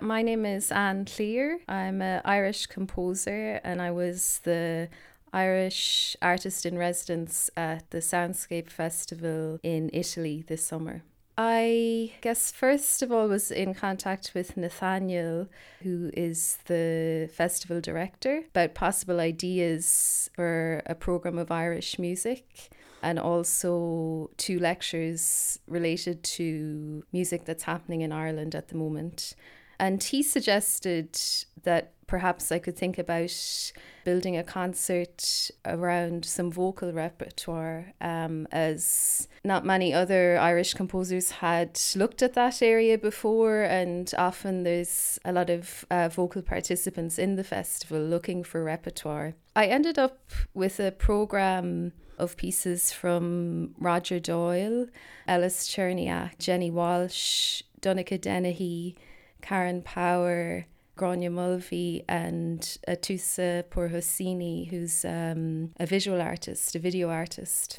My name is Ann Cleare. I'm an Irish composer and I was the Irish artist in residence at the Soundscape Festival in Italy this summer. I guess first of all was in contact with Nathaniel, who is the festival director, about possible ideas for a program of Irish music and also two lectures related to music that's happening in Ireland at the moment. And he suggested that perhaps I could think about building a concert around some vocal repertoire, um, as not many other Irish composers had looked at that area before, and often there's a lot of uh, vocal participants in the festival looking for repertoire. I ended up with a program of pieces from Roger Doyle, Ellis Cherniak, Jenny Walshe, Donncha Dennehy, Karen Power, Gráinne Mulvey, and Atoosa Pour Hosseini, who's um, a visual artist, a video artist.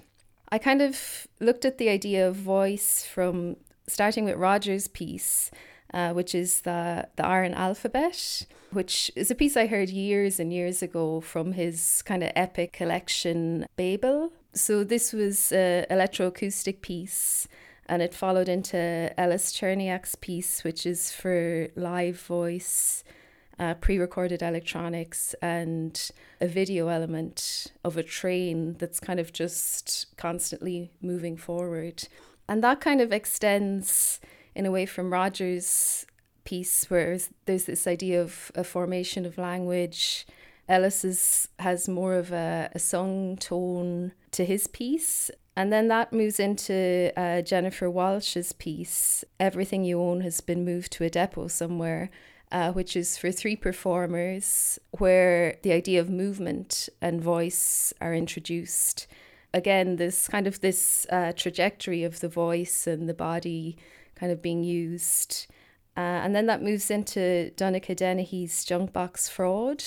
I kind of looked at the idea of voice from starting with Roger's piece, uh, which is the, the Iron Alphabet, which is a piece I heard years and years ago from his kind of epic collection, Babel. So this was an electroacoustic piece and it followed into Ellis Cherniak's piece, which is for live voice, uh, pre recorded electronics, and a video element of a train that's kind of just constantly moving forward. And that kind of extends in a way from Roger's piece, where there's this idea of a formation of language. Ellis is, has more of a, a sung tone to his piece, and then that moves into uh, Jennifer Walshe's piece, Everything You Own Has Been Moved to a Depot Somewhere, uh, which is for three performers, where the idea of movement and voice are introduced. Again, this kind of this uh, trajectory of the voice and the body kind of being used. Uh, and then that moves into Donncha Dennehy's Junkbox Fraud,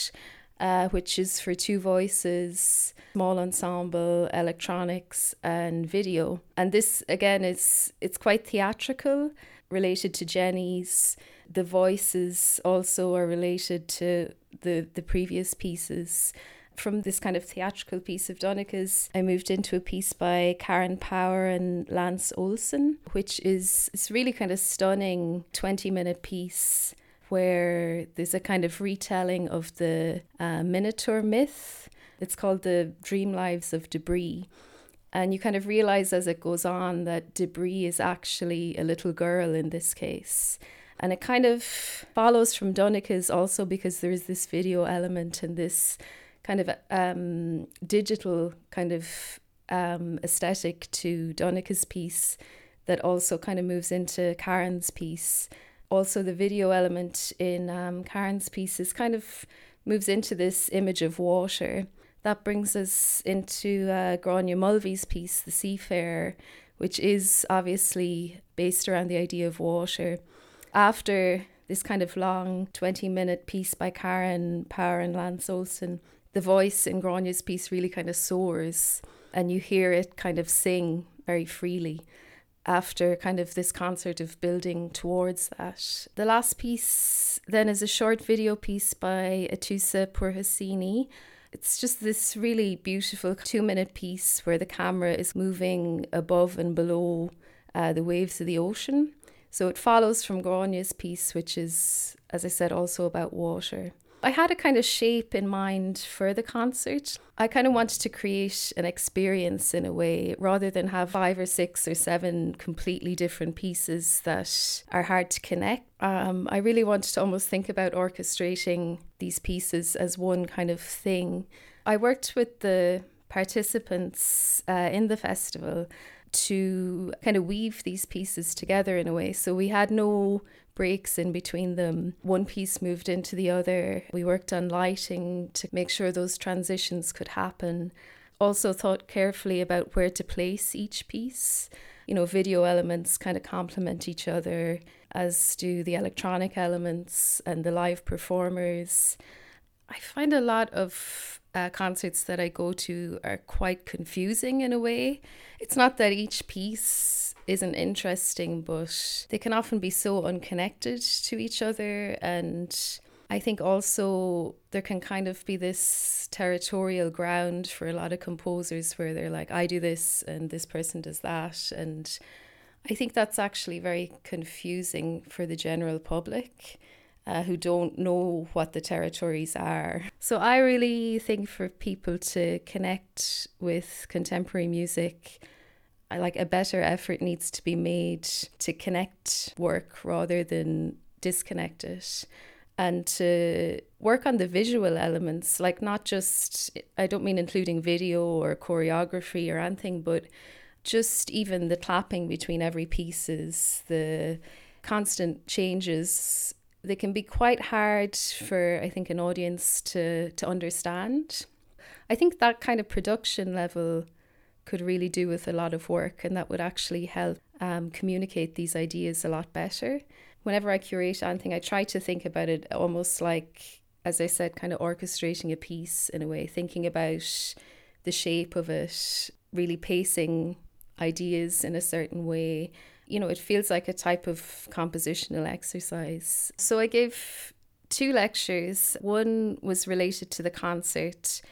uh, which is for two voices, small ensemble, electronics, and video. And this again is it's quite theatrical, related to Jenny's. The voices also are related to the the previous pieces. From this kind of theatrical piece of Donncha's, I moved into a piece by Karen Power and Lance Olsen, which is it's really kind of stunning 20 minute piece where there's a kind of retelling of the uh, Minotaur myth. It's called The Dream Lives of Debris. And you kind of realize as it goes on that Debris is actually a little girl in this case. And it kind of follows from Donncha's also because there is this video element and this kind of um, digital kind of um, aesthetic to Donncha's piece that also kind of moves into Karen's piece also the video element in um, Karen's pieces kind of moves into this image of water. That brings us into uh, Gráinne Mulvey's piece, The Seafarer, which is obviously based around the idea of water. After this kind of long 20 minute piece by Karen Power and Lance Olsen, the voice in Gráinne's piece really kind of soars and you hear it kind of sing very freely after kind of this concert of building towards that. The last piece then is a short video piece by Atoosa Pour Hosseini. It's just this really beautiful two minute piece where the camera is moving above and below uh, the waves of the ocean. So it follows from Gráinne's piece, which is, as I said, also about water. I had a kind of shape in mind for the concert. I kind of wanted to create an experience in a way rather than have five or six or seven completely different pieces that are hard to connect. Um, I really wanted to almost think about orchestrating these pieces as one kind of thing. I worked with the participants uh, in the festival to kind of weave these pieces together in a way. So we had no breaks in between them. One piece moved into the other. We worked on lighting to make sure those transitions could happen. Also, thought carefully about where to place each piece. You know, video elements kind of complement each other, as do the electronic elements and the live performers. I find a lot of uh, concerts that I go to are quite confusing in a way. It's not that each piece isn't interesting, but they can often be so unconnected to each other. And I think also there can kind of be this territorial ground for a lot of composers where they're like, I do this and this person does that. And I think that's actually very confusing for the general public. Uh, who don't know what the territories are. So I really think for people to connect with contemporary music, I like a better effort needs to be made to connect work rather than disconnect it and to work on the visual elements like not just I don't mean including video or choreography or anything but just even the clapping between every pieces the constant changes they can be quite hard for I think an audience to to understand. I think that kind of production level could really do with a lot of work, and that would actually help um, communicate these ideas a lot better. Whenever I curate anything, I try to think about it almost like, as I said, kind of orchestrating a piece in a way, thinking about the shape of it, really pacing ideas in a certain way. You know, it feels like a type of compositional exercise. So I gave two lectures. One was related to the concert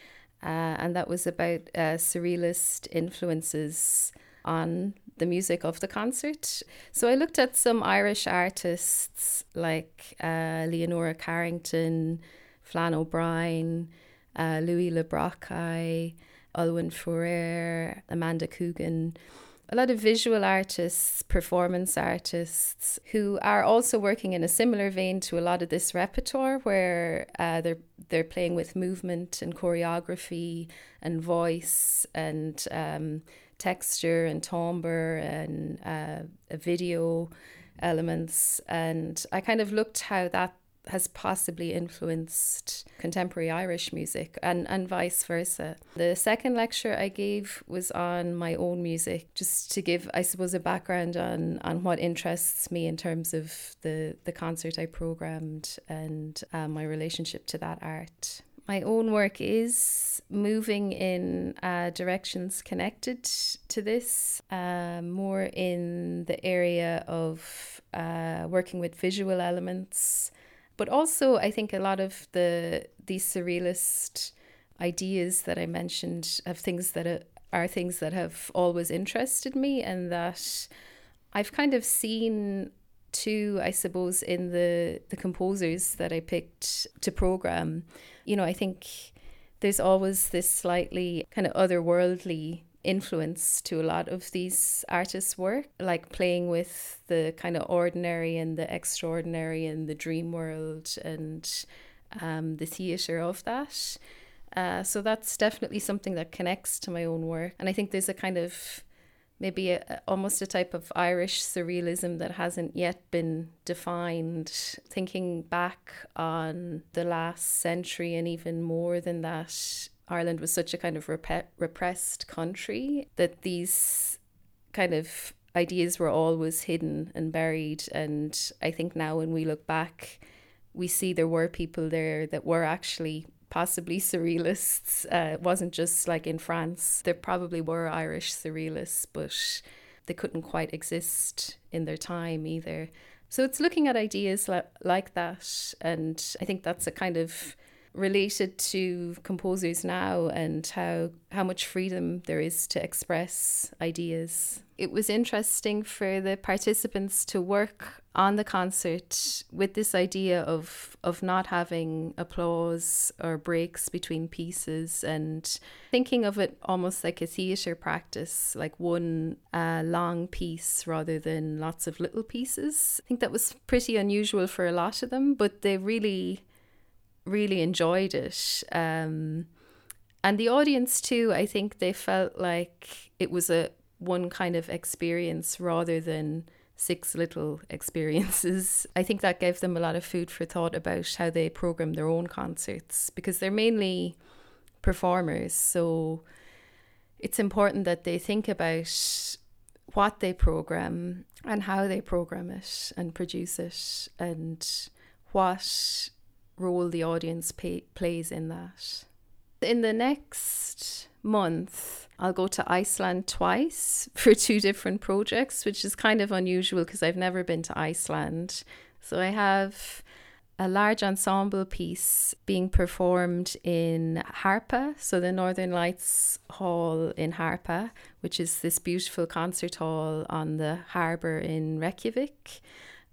uh, and that was about uh, surrealist influences on the music of the concert. So I looked at some Irish artists like uh, Leonora Carrington, Flann O'Brien, uh, Louis Le Brocquy, Olwen Fouéré, Amanda Coogan a lot of visual artists, performance artists who are also working in a similar vein to a lot of this repertoire where uh, they're they're playing with movement and choreography and voice and um, texture and timbre and uh, video elements. And I kind of looked how that has possibly influenced contemporary Irish music and, and vice versa. The second lecture I gave was on my own music, just to give, I suppose, a background on, on what interests me in terms of the, the concert I programmed and um, my relationship to that art. My own work is moving in uh, directions connected to this, uh, more in the area of uh, working with visual elements but also, I think a lot of the these surrealist ideas that I mentioned have things that are, are things that have always interested me, and that I've kind of seen too, I suppose, in the the composers that I picked to program. You know, I think there's always this slightly kind of otherworldly influence to a lot of these artists' work, like playing with the kind of ordinary and the extraordinary and the dream world and um, the theatre of that. Uh, so that's definitely something that connects to my own work. And I think there's a kind of maybe a, almost a type of Irish surrealism that hasn't yet been defined. Thinking back on the last century and even more than that, Ireland was such a kind of rep- repressed country that these kind of ideas were always hidden and buried. And I think now when we look back, we see there were people there that were actually possibly surrealists. Uh, it wasn't just like in France. There probably were Irish surrealists, but they couldn't quite exist in their time either. So it's looking at ideas like, like that. And I think that's a kind of related to composers now and how how much freedom there is to express ideas. It was interesting for the participants to work on the concert with this idea of of not having applause or breaks between pieces and thinking of it almost like a theater practice like one uh, long piece rather than lots of little pieces i think that was pretty unusual for a lot of them but they really really enjoyed it. Um, and the audience too, I think they felt like it was a one kind of experience rather than six little experiences. I think that gave them a lot of food for thought about how they program their own concerts because they're mainly performers. So it's important that they think about what they program and how they program it and produce it and what role the audience pay, plays in that. In the next month, I'll go to Iceland twice for two different projects, which is kind of unusual because I've never been to Iceland. So I have a large ensemble piece being performed in Harpa, so the Northern Lights Hall in Harpa, which is this beautiful concert hall on the harbour in Reykjavik.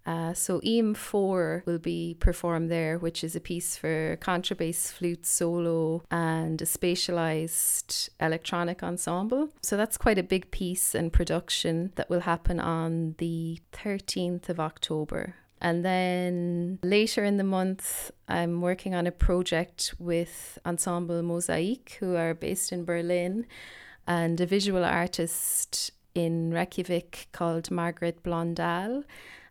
Uh, so EM4 will be performed there, which is a piece for contrabass, flute, solo, and a spatialized electronic ensemble. So that's quite a big piece and production that will happen on the 13th of October. And then later in the month, I'm working on a project with Ensemble Mosaik, who are based in Berlin, and a visual artist in Reykjavik called Margrét Blöndal.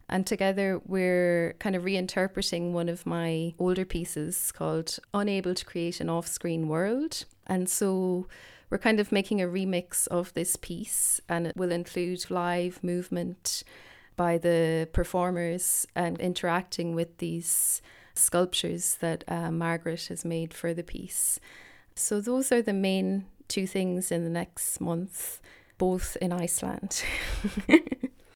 And together we're kind of reinterpreting one of my older pieces called Unable to Create an Off Screen World. And so we're kind of making a remix of this piece, and it will include live movement by the performers and interacting with these sculptures that uh, Margaret has made for the piece. So, those are the main two things in the next month, both in Iceland.